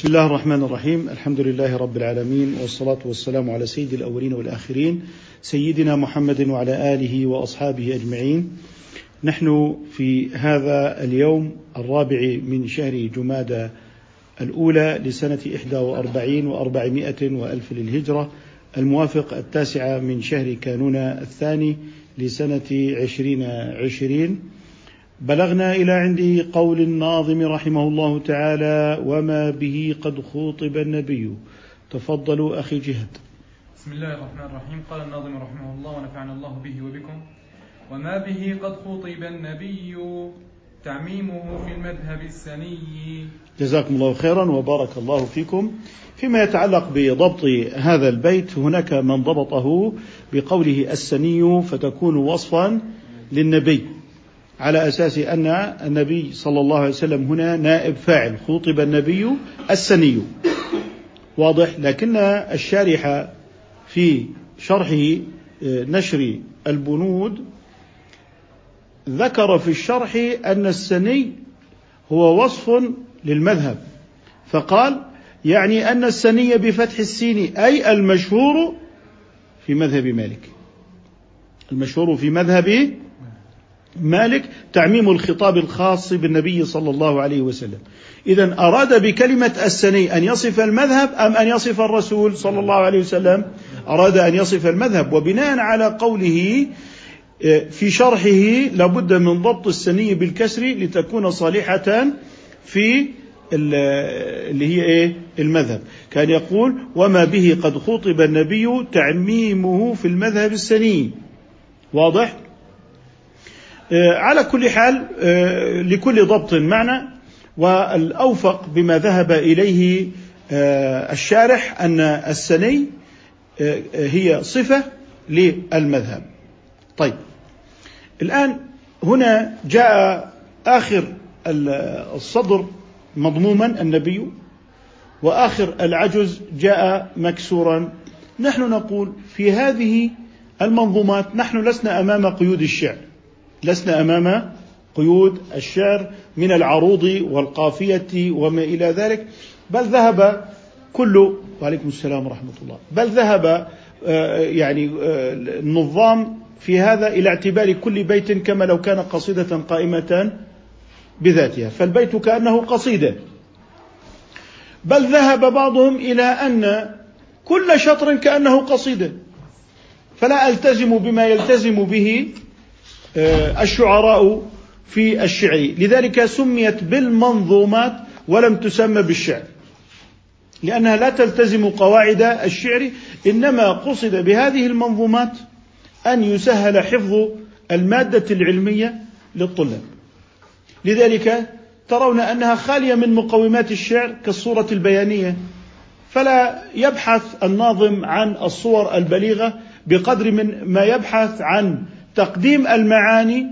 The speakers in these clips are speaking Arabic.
بسم الله الرحمن الرحيم. الحمد لله رب العالمين والصلاة والسلام على سيد الأولين والآخرين سيدنا محمد وعلى آله وأصحابه أجمعين. نحن في هذا اليوم الرابع من شهر جمادى الأولى لسنة إحدى وأربعين وأربعمائة وألف للهجرة الموافق التاسعة من شهر كانون الثاني لسنة عشرين عشرين. بلغنا إلى عند قول الناظم رحمه الله تعالى وما به قد خوطب النبي. تفضلوا أخي جهد. بسم الله الرحمن الرحيم. قال الناظم رحمه الله ونفعنا الله به وبكم. وما به قد خوطب النبي. تعميمه في المذهب السني. جزاكم الله خيرا وبارك الله فيكم. فيما يتعلق بضبط هذا البيت هناك من ضبطه بقوله السني فتكون وصفا للنبي. على أساس أن النبي صلى الله عليه وسلم هنا نائب فاعل خوطب النبي السني. واضح؟ لكن الشارح في شرحه نشر البنود ذكر في الشرح أن السني هو وصف للمذهب. فقال يعني أن السني بفتح السين أي المشهور في مذهب مالك. المشهور في مذهب مالك تعميم الخطاب الخاص بالنبي صلى الله عليه وسلم. اذا أراد بكلمة السني أن يصف المذهب أم أن يصف الرسول صلى الله عليه وسلم؟ أراد أن يصف المذهب. وبناء على قوله في شرحه لابد من ضبط السني بالكسر لتكون صالحة في اللي هي إيه؟ المذهب. كان يقول وما به قد خطب النبي تعميمه في المذهب السني. واضح؟ على كل حال لكل ضبط معنى والأوفق بما ذهب إليه الشارح أن السني هي صفة للمذهب. طيب. الآن هنا جاء آخر الصدر مضموما النبي وآخر العجز جاء مكسورا. نحن نقول في هذه المنظومات نحن لسنا أمام قيود الشعر. لسنا أمام قيود الشعر من العروض والقافية وما إلى ذلك. بل ذهب كل وعليكم السلام ورحمة الله بل ذهب يعني النظام في هذا إلى اعتبار كل بيت كما لو كان قصيدة قائمة بذاتها. فالبيت كأنه قصيدة. بل ذهب بعضهم إلى أن كل شطر كأنه قصيدة. فلا ألتزم بما يلتزم به الشعراء في الشعر. لذلك سميت بالمنظومات ولم تسمى بالشعر لأنها لا تلتزم قواعد الشعر إنما قصد بهذه المنظومات أن يسهل حفظ المادة العلمية للطلاب. لذلك ترون أنها خالية من مقومات الشعر كالصورة البيانية. فلا يبحث الناظم عن الصور البليغة بقدر من ما يبحث عن تقديم المعاني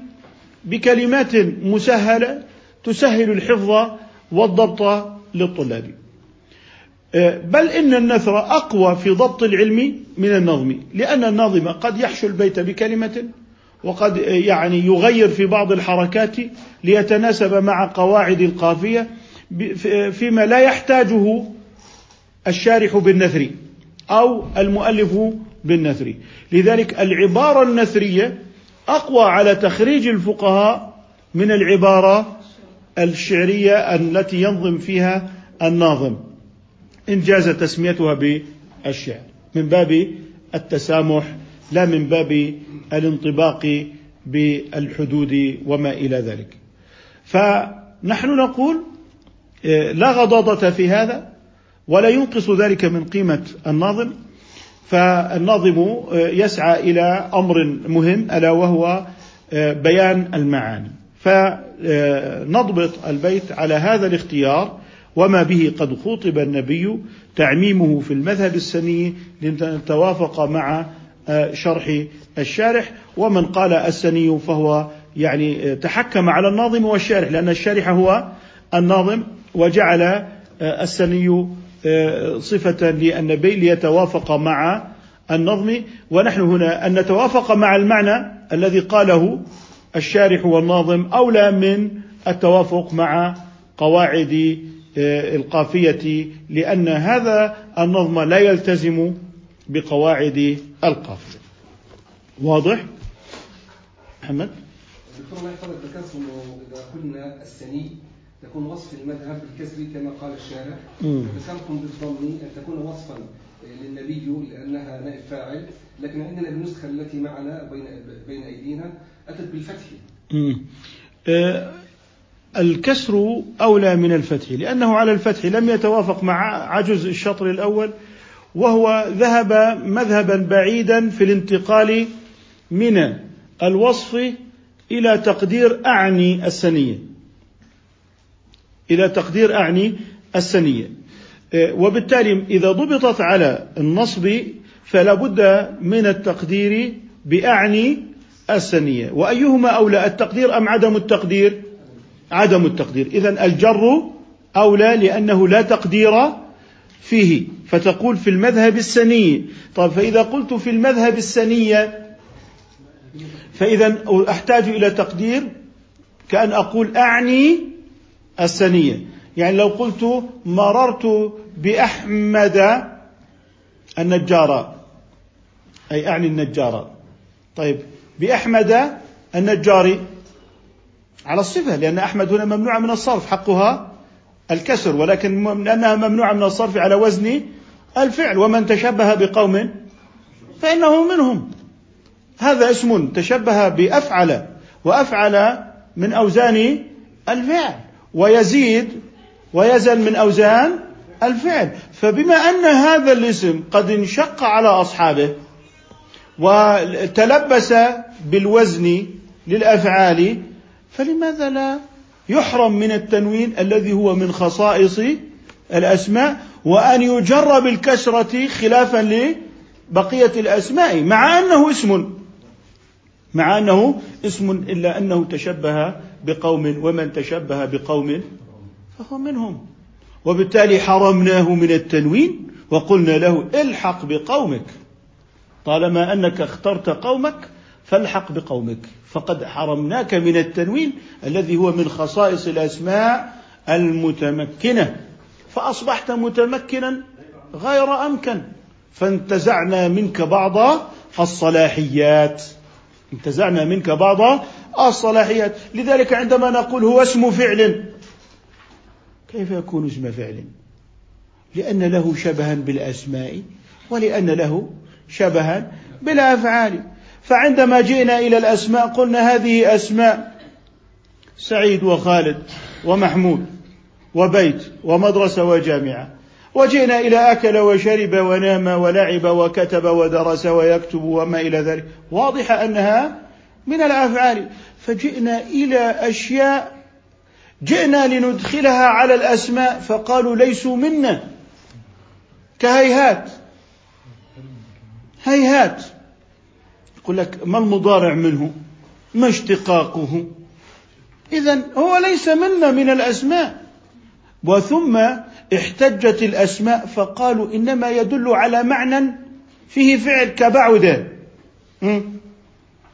بكلمات مسهلة تسهل الحفظ والضبط للطلاب. بل إن النثر أقوى في ضبط العلم من النظم لأن الناظم قد يحشو البيت بكلمة وقد يعني يغير في بعض الحركات ليتناسب مع قواعد القافية فيما لا يحتاجه الشارح بالنثر أو المؤلف بالنثر. لذلك العبارة النثرية أقوى على تخريج الفقهاء من العبارة الشعرية التي ينظم فيها الناظم. إن جاز تسميتها بالشعر. من باب التسامح لا من باب الانطباق بالحدود وما إلى ذلك. فنحن نقول لا غضاضة في هذا ولا ينقص ذلك من قيمة الناظم. فالناظم يسعى إلى أمر مهم ألا وهو بيان المعاني. فنضبط البيت على هذا الاختيار وما به قد خوطب النبي تعميمه في المذهب السني لنتوافق مع شرح الشارح. ومن قال السني فهو يعني تحكم على الناظم والشارح لأن الشارح هو الناظم وجعل السني صفة للنبي ليتوافق مع النظم ونحن هنا أن نتوافق مع المعنى الذي قاله الشارح والناظم أولى من التوافق مع قواعد آه، القافية لأن هذا النظم لا يلتزم بقواعد القافية واضح؟ محمد؟ دكتور الله يحفظك ذكرت إنه إذا قلنا السني تكون وصف المذهب بالكسر كما قال الشارع. ذكرتم بالضم أن تكون وصفا للنبي لأنها نائب فاعل لكن عندنا النسخة التي معنا بين بين أيدينا أتت بالفتح. آه الكسر أولى من الفتح لأنه على الفتح لم يتوافق مع عجز الشطر الأول وهو ذهب مذهبا بعيدا في الانتقال من الوصف إلى تقدير أعني السنية. إلى تقدير أعني السنية. آه، وبالتالي إذا ضبطت على النصب فلا بد من التقدير بأعني السنية. وأيهما أولى التقدير أم عدم التقدير؟ عدم التقدير. اذا الجر أولى لأنه لا تقدير فيه. فتقول في المذهب السني. طيب فإذا قلت في المذهب السنيه فاذا أحتاج إلى تقدير كأن أقول أعني السنية. يعني لو قلت مررت بأحمد النجار أي أعني النجار. طيب بأحمد النجار على الصفة لأن أحمد هنا ممنوعة من الصرف حقها الكسر ولكن لأنها ممنوعة من الصرف على وزن الفعل. ومن تشبه بقوم فإنه منهم. هذا اسم تشبه بأفعل وأفعل من أوزان الفعل. ويزيد ويزن من أوزان الفعل. فبما أن هذا الاسم قد انشق على أصحابه وتلبس بالوزن للأفعال فلماذا لا يحرم من التنوين الذي هو من خصائص الأسماء وأن يجر بالكسرة خلافا لبقية الأسماء مع أنه اسم مع أنه اسم إلا أنه تشبه بقوم ومن تشبه بقوم فهو منهم. وبالتالي حرمناه من التنوين وقلنا له الحق بقومك. طالما أنك اخترت قومك فالحق بقومك. فقد حرمناك من التنوين الذي هو من خصائص الأسماء المتمكنة. فأصبحت متمكنا غير أمكن. فانتزعنا منك بعض الصلاحيات. انتزعنا منك بعض الصلاحيات. لذلك عندما نقول هو اسم فعل كيف يكون اسم فعل؟ لأن له شبها بالأسماء ولأن له شبها بالأفعال. فعندما جئنا إلى الأسماء قلنا هذه أسماء سعيد وخالد ومحمود وبيت ومدرسة وجامعة. وجئنا إلى أكل وشرب ونام ولعب وكتب ودرس ويكتب وما إلى ذلك. واضح أنها من الأفعال. فجئنا إلى أشياء جئنا لندخلها على الأسماء فقالوا ليسوا منا. كهيهات. هيهات. يقول لك ما المضارع منه؟ ما اشتقاقه؟ إذا هو ليس منا من الأسماء. وثم احتجت الأسماء فقالوا إنما يدل على معنى فيه فعل كبعد.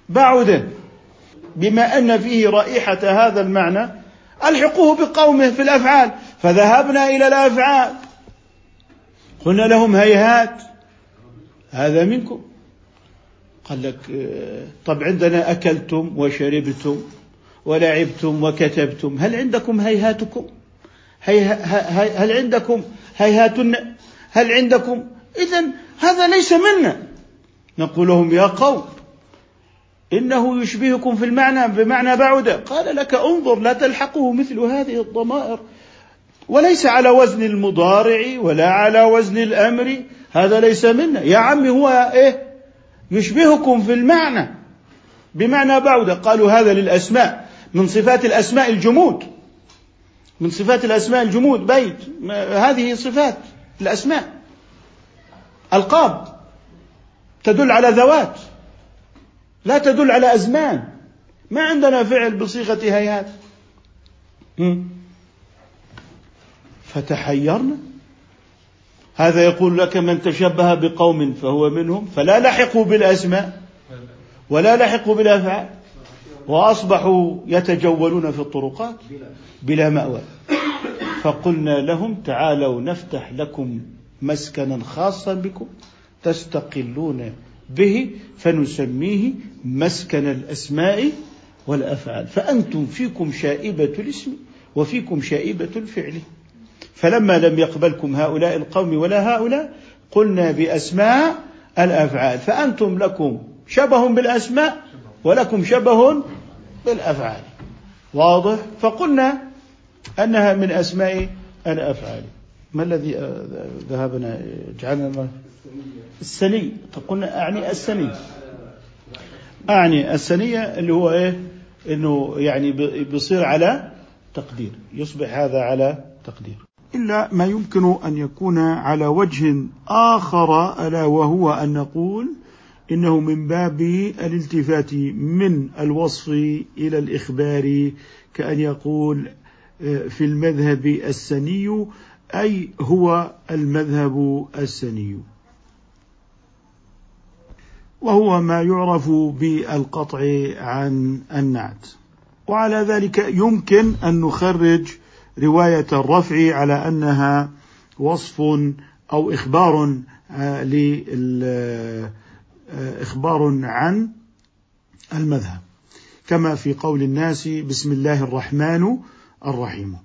بعد. بما أن فيه رائحة هذا المعنى ألحقوه بقومه في الأفعال. فذهبنا إلى الأفعال. قلنا لهم هيهات. هذا منكم. قال لك طب عندنا أكلتم وشربتم ولعبتم وكتبتم. هل عندكم هيهاتكم؟ هي هل عندكم هيهات هل عندكم؟ إذا هذا ليس منا نقول لهم يا قوم إنه يشبهكم في المعنى بمعنى بعد. قال لك انظر لا تلحقه مثل هذه الضمائر. وليس على وزن المضارع ولا على وزن الأمر. هذا ليس منا. يا عمي هو إيه؟ يشبهكم في المعنى بمعنى بعودة قالوا هذا للأسماء من صفات الأسماء الجمود. من صفات الأسماء الجمود بيت. هذه صفات الأسماء. ألقاب تدل على ذوات. لا تدل على أزمان. ما عندنا فعل بصيغة هيهات فتحيرنا. هذا يقول لك من تشبه بقوم فهو منهم فلا لحقوا بالأسماء ولا لحقوا بالأفعال وأصبحوا يتجولون في الطرقات بلا مأوى. فقلنا لهم تعالوا نفتح لكم مسكنا خاصا بكم تستقلون به فنسميه مسكن الأسماء والأفعال. فأنتم فيكم شائبة الاسم وفيكم شائبة الفعل. فلما لم يقبلكم هؤلاء القوم ولا هؤلاء قلنا بأسماء الأفعال. فأنتم لكم شبه بالأسماء ولكم شبه بالأفعال. واضح؟ فقلنا أنها من أسماء الأفعال. ما الذي ذهبنا؟ جعلنا السني قلنا أعني السني أعني السنية اللي هو إيه؟ إنه يعني بيصير على تقدير. يصبح هذا على تقدير. إلا ما يمكن أن يكون على وجه آخر ألا وهو أن نقول إنه من باب الالتفات من الوصف إلى الإخبار كأن يقول آه، في المذهب السني أي هو المذهب السني. وهو ما يعرف بالقطع عن النعت. وعلى ذلك يمكن أن نخرج رواية الرفع على أنها وصف أو إخبار آه، آه، إخبار عن المذهب. كما في قول الناس بسم الله الرحمن الرحيم.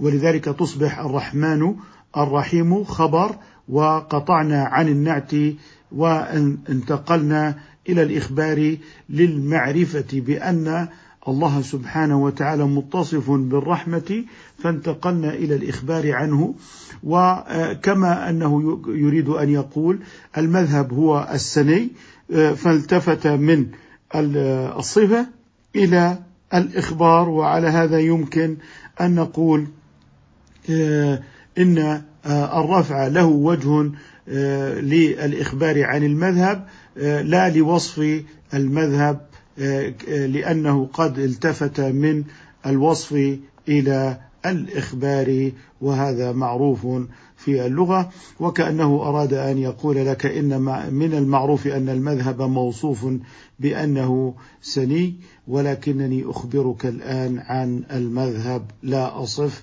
ولذلك تصبح الرحمن الرحيم خبر وقطعنا عن النعت وانتقلنا إلى الإخبار للمعرفة بأن الله سبحانه وتعالى متصف بالرحمة فانتقلنا إلى الإخبار عنه. وكما أنه يريد أن يقول المذهب هو السني فالتفت من الصفة إلى الإخبار. وعلى هذا يمكن أن نقول إن الرفع له وجه للإخبار عن المذهب لا لوصف المذهب لأنه قد التفت من الوصف إلى الإخبار وهذا معروف في اللغة. وكأنه أراد أن يقول لك إن من المعروف أن المذهب موصوف بأنه سني ولكنني أخبرك الآن عن المذهب لا أصف.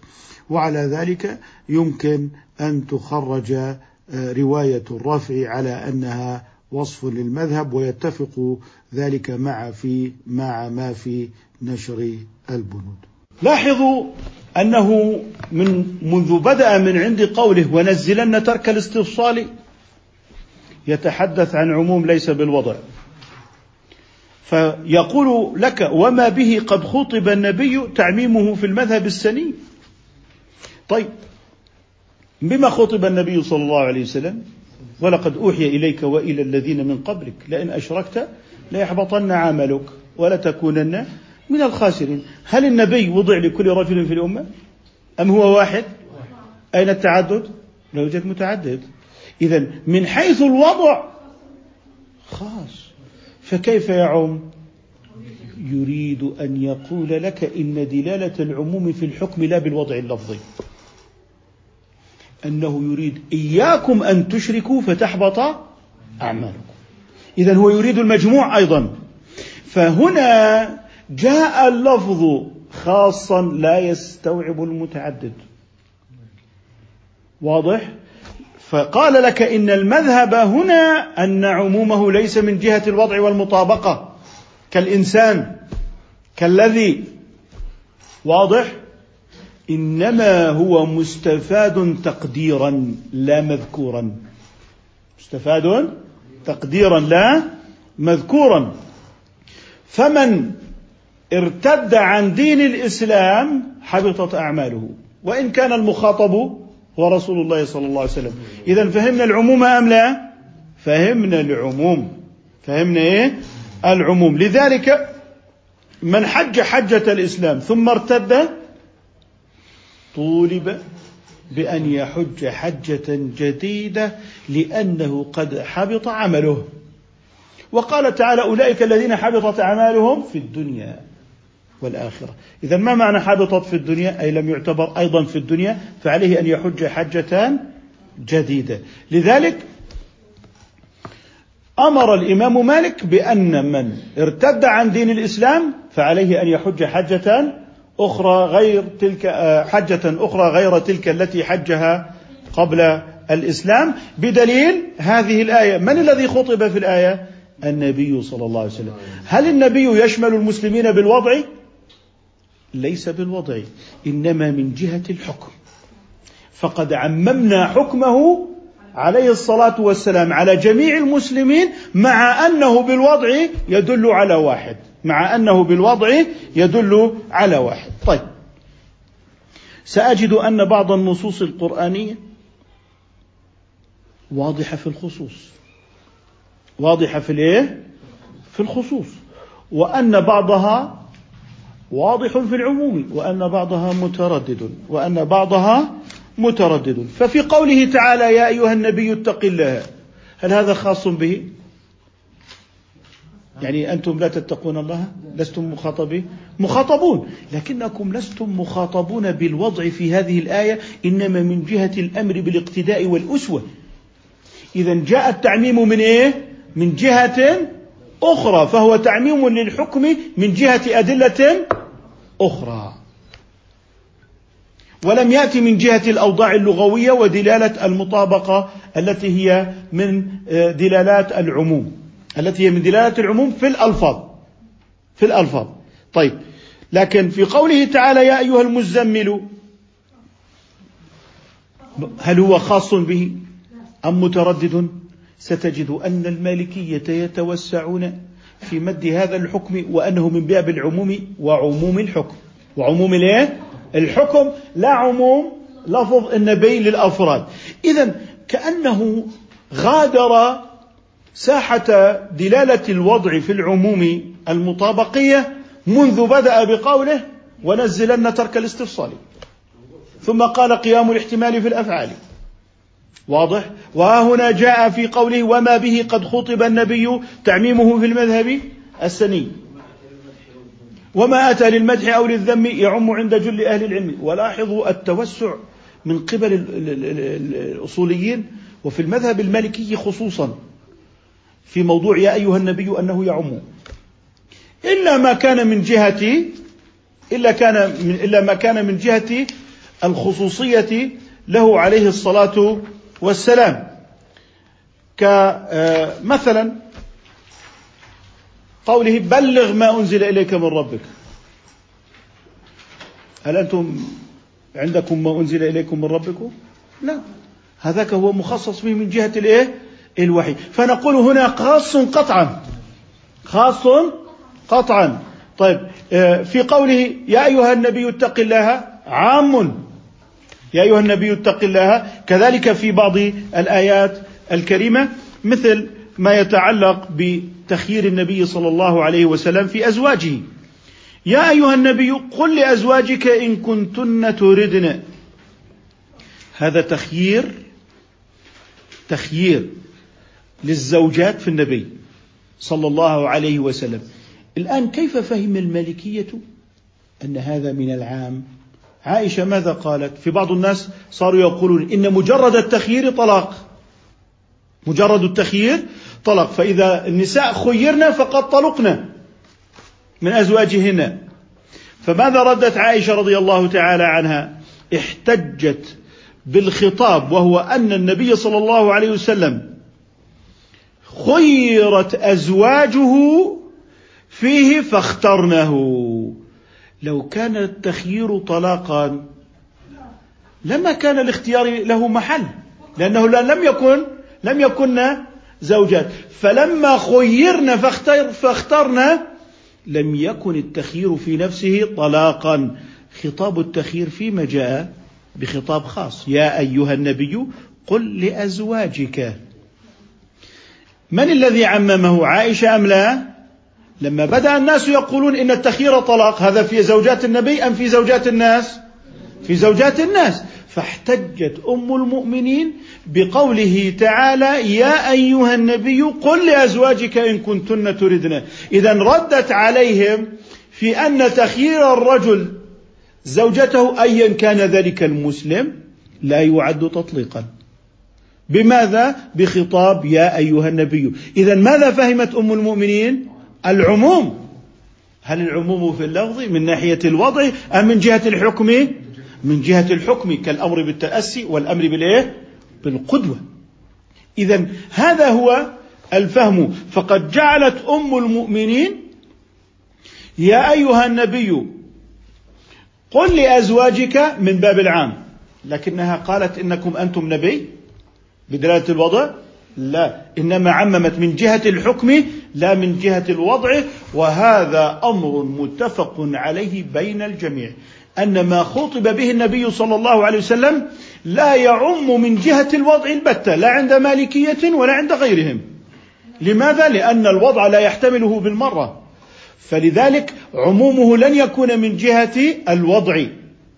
وعلى ذلك يمكن أن تخرج رواية الرفع على أنها وصف للمذهب ويتفق ذلك مع في مع ما في نشر البنود. لاحظوا أنه من منذ بدأ من عند قوله ونزلن ترك الاستفصال يتحدث عن عموم ليس بالوضع فيقول لك وما به قد خطب النبي تعميمه في المذهب السني طيب بما خطب النبي صلى الله عليه وسلم ولقد أوحي إليك وإلى الذين من قبلك لئن أشركت ليحبطن عملك ولتكونن من الخاسرين. هل النبي وضع لكل رجل في الأمة؟ أم هو واحد؟ أين التعدد؟ لا يوجد متعدد. اذا من حيث الوضع خاص. فكيف يعم؟ يريد أن يقول لك إن دلالة العموم في الحكم لا بالوضع اللفظي. أنه يريد إياكم أن تشركوا فتحبط أعمالكم. اذا هو يريد المجموع أيضا. فهنا جاء اللفظ خاصا لا يستوعب المتعدد. واضح؟ فقال لك إن المذهب هنا أن عمومه ليس من جهة الوضع والمطابقة. كالإنسان كالذي واضح؟ إنما هو مستفاد تقديرا لا مذكورا. مستفاد تقديرا لا مذكورا. فمن ارتد عن دين الإسلام حبطت أعماله. وإن كان المخاطب هو رسول الله صلى الله عليه وسلم. اذا فهمنا العموم أم لا؟ فهمنا العموم. فهمنا إيه؟ العموم. لذلك من حج حجة الإسلام ثم ارتد طولب بأن يحج حجة جديدة لأنه قد حبط عمله. وقال تعالى أولئك الذين حبطت أعمالهم في الدنيا والآخرة. إذا ما معنى حبطت في الدنيا؟ أي لم يعتبر أيضا في الدنيا فعليه أن يحج حجة جديدة. لذلك أمر الإمام مالك بأن من ارتد عن دين الإسلام فعليه أن يحج حجة أخرى غير تلك آه، حجة أخرى غير تلك التي حجها قبل الإسلام. بدليل هذه الآية. من الذي خطب في الآية؟ النبي صلى الله عليه وسلم. هل النبي يشمل المسلمين بالوضع؟ ليس بالوضع إنما من جهة الحكم. فقد عممنا حكمه عليه الصلاة والسلام على جميع المسلمين مع أنه بالوضع يدل على واحد. مع أنه بالوضع يدل على واحد. طيب. سأجد أن بعض النصوص القرآنية واضحة في الخصوص. واضحة في الإيه؟ في الخصوص. وأن بعضها واضح في العموم وأن بعضها متردد وأن بعضها متردد. ففي قوله تعالى يا أيها النبي اتق الله هل هذا خاص به؟ يعني أنتم لا تتقون الله لستم مخاطبين. مخاطبون لكنكم لستم مخاطبون بالوضع في هذه الآية إنما من جهة الأمر بالاقتداء والأسوة. إذا جاء التعميم من إيه؟ من جهة أخرى فهو تعميم للحكم من جهة أدلة أخرى. ولم يأتي من جهة الأوضاع اللغوية ودلالة المطابقة التي هي من آه، دلالات العموم. التي هي من دلالة العموم في الألفاظ. في الألفاظ. طيب. لكن في قوله تعالى يا أيها المزمل هل هو خاص به أم متردد؟ ستجد أن المالكية يتوسعون في مد هذا الحكم وأنه من باب العموم وعموم الحكم. وعموم الإيه؟ الحكم. لا عموم لفظ النبي للأفراد. اذا كأنه غادر ساحة دلالة الوضع في العموم المطابقية منذ بدأ بقوله ونزلن ترك الاستفصال. ثم قال قيام الاحتمال في الأفعال. واضح؟ وها هنا جاء في قوله وما به قد خطب النبي تعميمه في المذهب السني. وما أتى للمدح أو للذم يعم عند جل أهل العلم. ولاحظوا التوسع من قبل الأصوليين وفي المذهب المالكي خصوصا. في موضوع يا أيها النبي أنه يعم. إلا ما كان من جهة إلا كان من إلا ما كان من جهة الخصوصية له عليه الصلاة والسلام. كمثلا قوله بلغ ما أنزل إليك من ربك. هل أنتم عندكم ما أنزل إليكم من ربكم؟ لا. هذاك هو مخصص به من جهة الإيه؟ الوحي. فنقول هنا خاص قطعا. خاص قطعا. طيب آه، في قوله يا أيها النبي اتق الله عام. يا أيها النبي اتق الله. كذلك في بعض الآيات الكريمة مثل ما يتعلق بتخيير النبي صلى الله عليه وسلم في أزواجه. يا أيها النبي قل لأزواجك إن كنتن تردن. هذا تخيير تخيير. للزوجات في النبي صلى الله عليه وسلم. الآن كيف فهم المالكيه أن هذا من العام؟ عائشة ماذا قالت؟ في بعض الناس صاروا يقولون إن مجرد التخيير طلاق. مجرد التخيير طلق فإذا النساء خيرنا فقد طلقنا من أزواجهن. فماذا ردت عائشة رضي الله تعالى عنها؟ احتجت بالخطاب وهو أن النبي صلى الله عليه وسلم خيرت أزواجه فيه فاخترنه. لو كان التخيير طلاقا لما كان الاختيار له محل لأنه لم يكن لم يكن زوجات. فلما خيرنا فاختر فاخترنا لم يكن التخيير في نفسه طلاقا. خطاب التخيير فيما جاء بخطاب خاص. يا أيها النبي قل لأزواجك من الذي عممه عائشة أم لا؟ لما بدأ الناس يقولون إن التخيير طلاق هذا في زوجات النبي أم في زوجات الناس؟ في زوجات الناس. فاحتجت أم المؤمنين بقوله تعالى يا أيها النبي قل لأزواجك إن كنتن تردن. اذا ردت عليهم في أن تخيير الرجل زوجته ايا كان ذلك المسلم لا يعد تطليقا. بماذا؟ بخطاب يا أيها النبي. اذا ماذا فهمت أم المؤمنين؟ العموم. هل العموم في اللفظ من ناحية الوضع أم من جهة الحكم؟ من جهة الحكم كالأمر بالتأسي والأمر بالإيه؟ بالقدوة. إذا هذا هو الفهم. فقد جعلت أم المؤمنين يا أيها النبي قل لأزواجك من باب العام. لكنها قالت إنكم أنتم نبي. بدلالة الوضع؟ لا. إنما عممت من جهة الحكم لا من جهة الوضع وهذا أمر متفق عليه بين الجميع. أن ما خطب به النبي صلى الله عليه وسلم لا يعم من جهة الوضع البتة لا عند مالكية ولا عند غيرهم. لماذا؟ لأن الوضع لا يحتمله بالمرة. فلذلك عمومه لن يكون من جهة الوضع.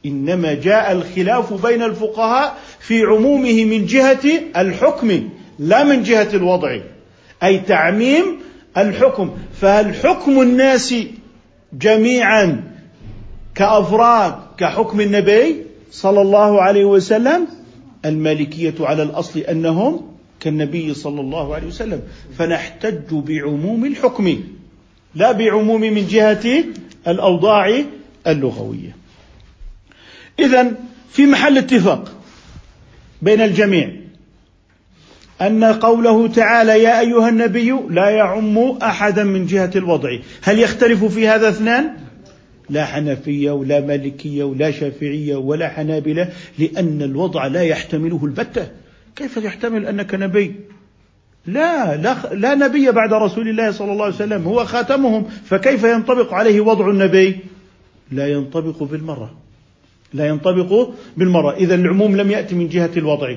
إنما جاء الخلاف بين الفقهاء في عمومه من جهة الحكم لا من جهة الوضع. أي تعميم الحكم. فهل حكم الناس جميعا كأفراد كحكم النبي صلى الله عليه وسلم؟ المالكية على الأصل أنهم كالنبي صلى الله عليه وسلم. فنحتج بعموم الحكم لا بعموم من جهة الأوضاع اللغوية. إذا في محل اتفاق. بين الجميع. أن قوله تعالى يا أيها النبي لا يعم أحدا من جهة الوضع. هل يختلف في هذا اثنان؟ لا حنفية ولا مالكية ولا شافعية ولا حنابلة لأن الوضع لا يحتمله البتة. كيف يحتمل أنك نبي؟ لا, لا لا نبي بعد رسول الله صلى الله عليه وسلم هو خاتمهم فكيف ينطبق عليه وضع النبي؟ لا ينطبق بالمرة. لا ينطبق بالمرة إذا العموم لم يأتي من جهة الوضع.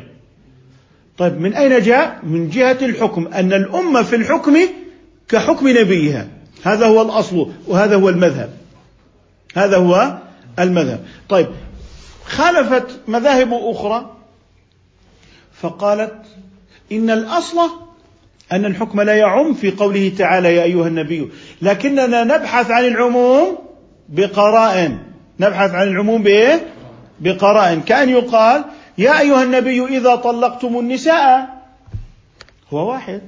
طيب من أين جاء؟ من جهة الحكم. أن الأمة في الحكم كحكم نبيها. هذا هو الأصل وهذا هو المذهب. هذا هو المذهب. طيب خالفت مذاهب أخرى فقالت إن الأصل أن الحكم لا يعم في قوله تعالى يا أيها النبي. لكننا نبحث عن العموم بقرائن. نبحث عن العموم بإيه؟ بقرائن. كأن يقال يا أيها النبي إذا طلقتم النساء هو واحد.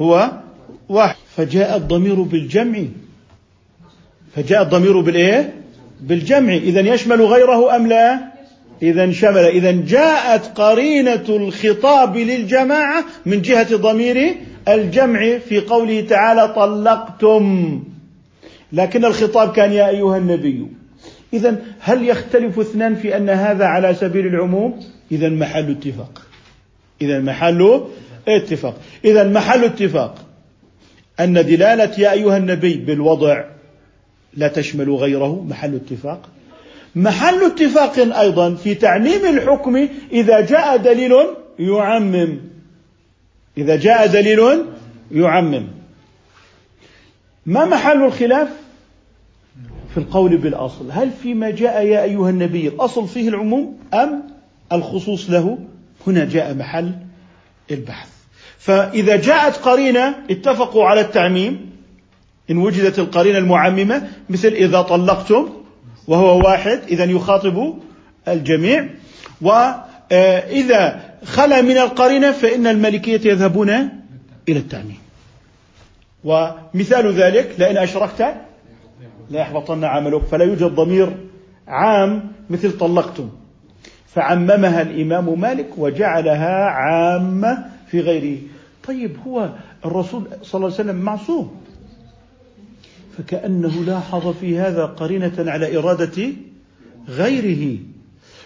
هو واحد. فجاء الضمير بالجمع. فجاء الضمير بالإيه؟ بالجمع. إذا يشمل غيره أم لا؟ إذا شمل. إذا جاءت قرينة الخطاب للجماعة من جهة ضمير الجمع في قوله تعالى طلقتم. لكن الخطاب كان يا أيها النبي إذا هل يختلف اثنان في أن هذا على سبيل العموم؟ إذا محل اتفاق. إذا محل اتفاق. إذا محل اتفاق. أن دلالة يا أيها النبي بالوضع لا تشمل غيره محل اتفاق. محل اتفاق أيضا في تعميم الحكم إذا جاء دليل يعمم. إذا جاء دليل يعمم. ما محل الخلاف؟ في القول بالأصل. هل فيما جاء يا أيها النبي الأصل فيه العموم أم الخصوص له؟ هنا جاء محل البحث. فإذا جاءت قرينة اتفقوا على التعميم. إن وجدت القرينة المعممة مثل إذا طلقتم وهو واحد إذا يخاطب الجميع. وإذا خلا من القرينة فإن الملكية يذهبون إلى التعميم. ومثال ذلك لئن أشركت لا يحبطن عملك فلا يوجد ضمير عام مثل طلقتم. فعممها الإمام مالك وجعلها عامة في غيره. طيب هو الرسول صلى الله عليه وسلم معصوم. فكأنه لاحظ في هذا قرينة على إرادة غيره.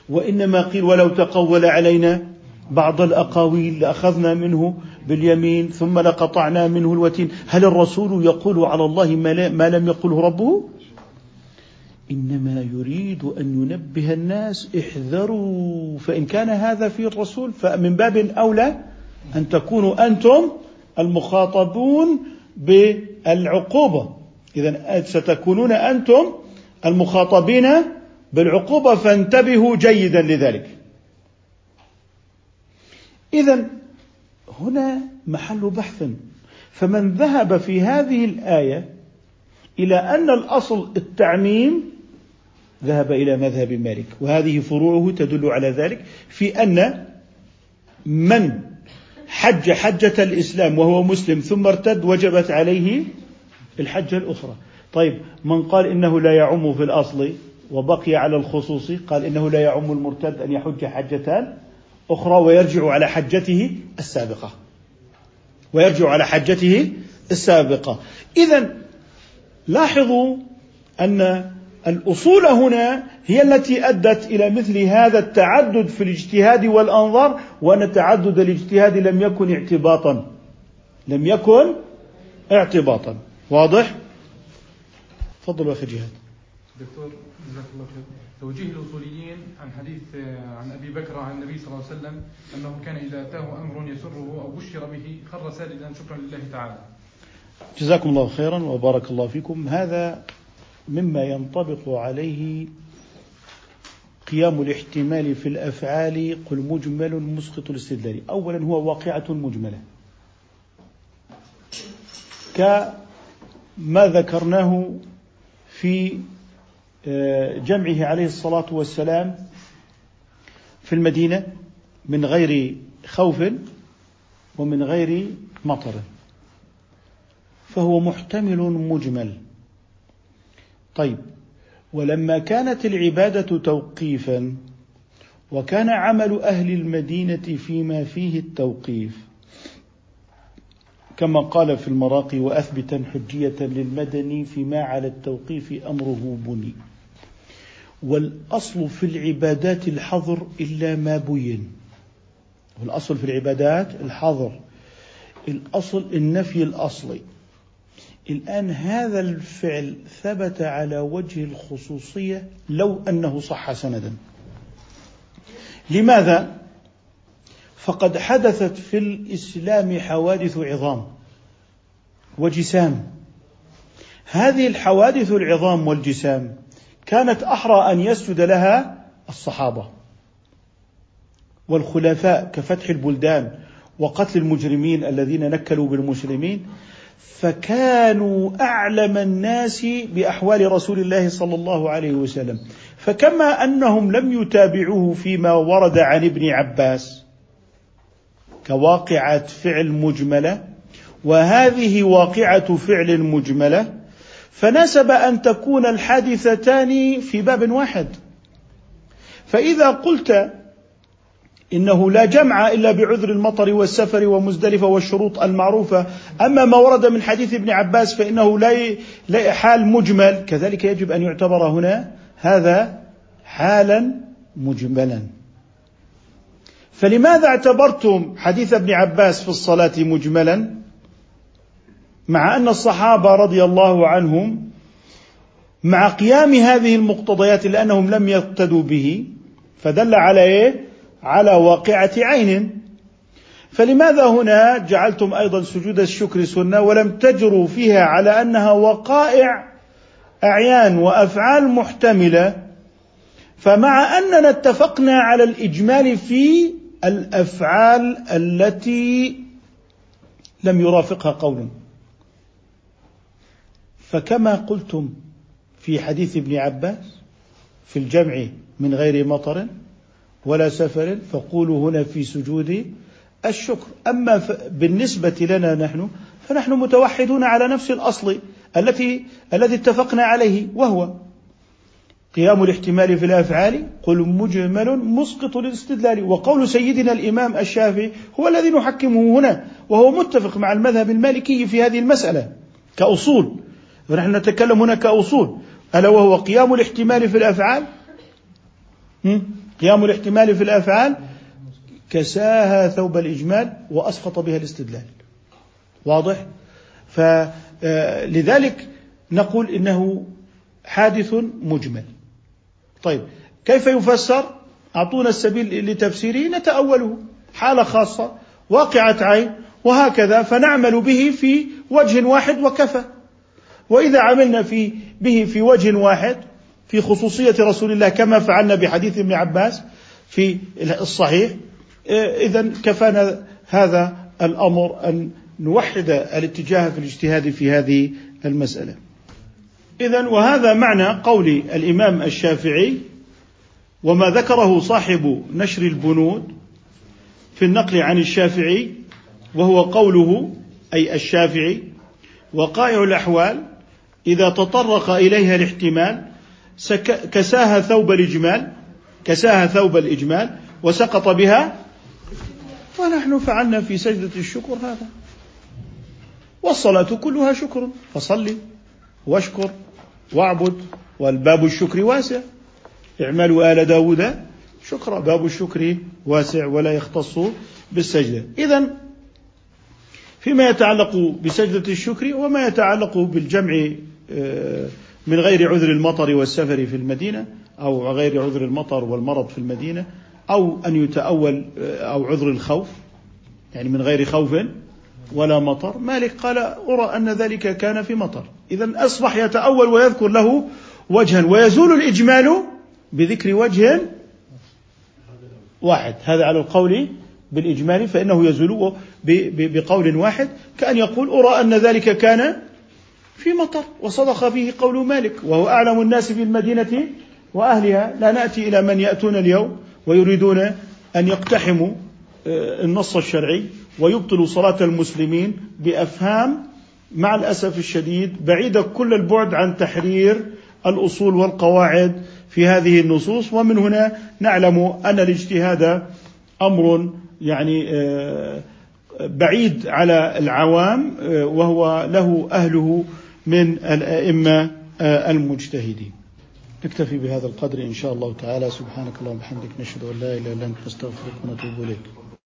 وإنما قيل ولو تقول علينا بعض الأقاويل لأخذنا منه باليمين ثم لقطعنا منه الوتين. هل الرسول يقول على الله ما لم يقله ربه؟ إنما يريد أن ينبه الناس احذروا فإن كان هذا في الرسول فمن باب أولى أن تكونوا أنتم المخاطبون بالعقوبة. إذا ستكونون أنتم المخاطبين بالعقوبة فانتبهوا جيدا لذلك. إذا هنا محل بحث. فمن ذهب في هذه الآية إلى أن الأصل التعميم ذهب إلى مذهب مالك. وهذه فروعه تدل على ذلك في أن من حج حجة الإسلام وهو مسلم ثم ارتد وجبت عليه الحجة الأخرى. طيب من قال إنه لا يعم في الأصل وبقي على الخصوص قال إنه لا يعم المرتد أن يحج حجتان أخرى ويرجع على حجته السابقة. ويرجع على حجته السابقة. إذا لاحظوا أن الأصول هنا هي التي أدت إلى مثل هذا التعدد في الاجتهاد والأنظار وأن تعدد الاجتهاد لم يكن اعتباطا. لم يكن اعتباطا. واضح؟ تفضل أخي جهاد. دكتور جزاك الله خير. توجيه الاصوليين عن حديث عن أبي بكر عن النبي صلى الله عليه وسلم أنه كان إذا أتاه أمر يسره أو بشر به خر ساجدا شكرا لله تعالى. جزاكم الله خيرا وبارك الله فيكم. هذا مما ينطبق عليه قيام الاحتمال في الأفعال قل مجمل مسقط الاستدلال. اولا هو واقعة مجملة. كما ذكرناه في جمعه عليه الصلاة والسلام في المدينة من غير خوف ومن غير مطر. فهو محتمل مجمل. طيب ولما كانت العبادة توقيفا وكان عمل أهل المدينة فيما فيه التوقيف كما قال في المراقي وأثبتا حجية للمدني فيما على التوقيف أمره بني. والأصل في العبادات الحظر إلا ما بين. والأصل في العبادات الحظر. الأصل النفي الأصلي. الآن هذا الفعل ثبت على وجه الخصوصية لو أنه صح سندا. لماذا؟ فقد حدثت في الإسلام حوادث عظام وجسام. هذه الحوادث العظام والجسام كانت أحرى أن يسجد لها الصحابة والخلفاء كفتح البلدان وقتل المجرمين الذين نكلوا بالمسلمين فكانوا أعلم الناس بأحوال رسول الله صلى الله عليه وسلم. فكما أنهم لم يتابعوه فيما ورد عن ابن عباس كواقعة فعل مجملة وهذه واقعة فعل مجملة فنسب أن تكون الحادثتان في باب واحد. فإذا قلت إنه لا جمع إلا بعذر المطر والسفر ومزدلفة والشروط المعروفة أما ما ورد من حديث ابن عباس فإنه لا حال مجمل كذلك يجب أن يعتبر هنا هذا حالا مجملا. فلماذا اعتبرتم حديث ابن عباس في الصلاة مجملا؟ مع أن الصحابة رضي الله عنهم مع قيام هذه المقتضيات لأنهم لم يقتدوا به فدل على إيه؟ على واقعة عين. فلماذا هنا جعلتم أيضا سجود الشكر سنة ولم تجروا فيها على أنها وقائع أعيان وأفعال محتملة؟ فمع أننا اتفقنا على الإجمال في الأفعال التي لم يرافقها قول فكما قلتم في حديث ابن عباس في الجمع من غير مطر ولا سفر فقولوا هنا في سجود الشكر. أما بالنسبة لنا نحن فنحن متوحدون على نفس الأصل التي الذي اتفقنا عليه وهو قيام الاحتمال في الأفعال قل مجمل مسقط للاستدلال. وقول سيدنا الإمام الشافعي هو الذي نحكمه هنا وهو متفق مع المذهب المالكي في هذه المسألة كأصول. ونحن نتكلم هنا كأصول. ألا وهو قيام الاحتمال في الأفعال؟ قيام الاحتمال في الأفعال كساها ثوب الإجمال وأسقط بها الاستدلال. واضح؟ فلذلك نقول إنه حادث مجمل. طيب كيف يفسر؟ أعطونا السبيل لتفسيره نتأوله. حالة خاصة واقعة عين وهكذا. فنعمل به في وجه واحد وكفى. وإذا عملنا في به في وجه واحد في خصوصية رسول الله كما فعلنا بحديث ابن عباس في الصحيح إذا كفانا هذا الأمر أن نوحد الاتجاه في الاجتهاد في هذه المسألة. إذا وهذا معنى قول الإمام الشافعي وما ذكره صاحب نشر البنود في النقل عن الشافعي وهو قوله أي الشافعي وقائع الأحوال إذا تطرق إليها الاحتمال كساها ثوب الإجمال كساها ثوب الإجمال وسقط بها ونحن فعلنا في سجدة الشكر هذا. والصلاة كلها شكر فصلي واشكر. واعبد والباب الشكر واسع. اعملوا آل داود شكرا. باب الشكر واسع ولا يختص بالسجدة. إذا فيما يتعلق بسجدة الشكر وما يتعلق بالجمع آه، من غير عذر المطر والسفر في المدينة أو غير عذر المطر والمرض في المدينة أو أن يتأول آه، أو عذر الخوف يعني من غير خوف ولا مطر. مالك قال أرى أن ذلك كان في مطر. إذا أصبح يتأول ويذكر له وجها ويزول الإجمال بذكر وجه واحد. هذا على القول بالإجمال فإنه يزول بقول واحد كأن يقول أرى أن ذلك كان في مطر. وصدق فيه قول مالك وهو أعلم الناس في المدينة وأهلها. لا نأتي إلى من يأتون اليوم ويريدون أن يقتحموا آه، النص الشرعي. ويبطلوا صلاة المسلمين بأفهام مع الأسف الشديد بعيدة كل البعد عن تحرير الأصول والقواعد في هذه النصوص. ومن هنا نعلم أن الاجتهاد أمر يعني آه، بعيد على العوام آه، وهو له أهله من الأئمة آه، المجتهدين. نكتفي بهذا القدر إن شاء الله تعالى. سبحانك اللهم وبحمدك نشهد أن لا إله إلا أنت نستغفرك ونتوب إليك.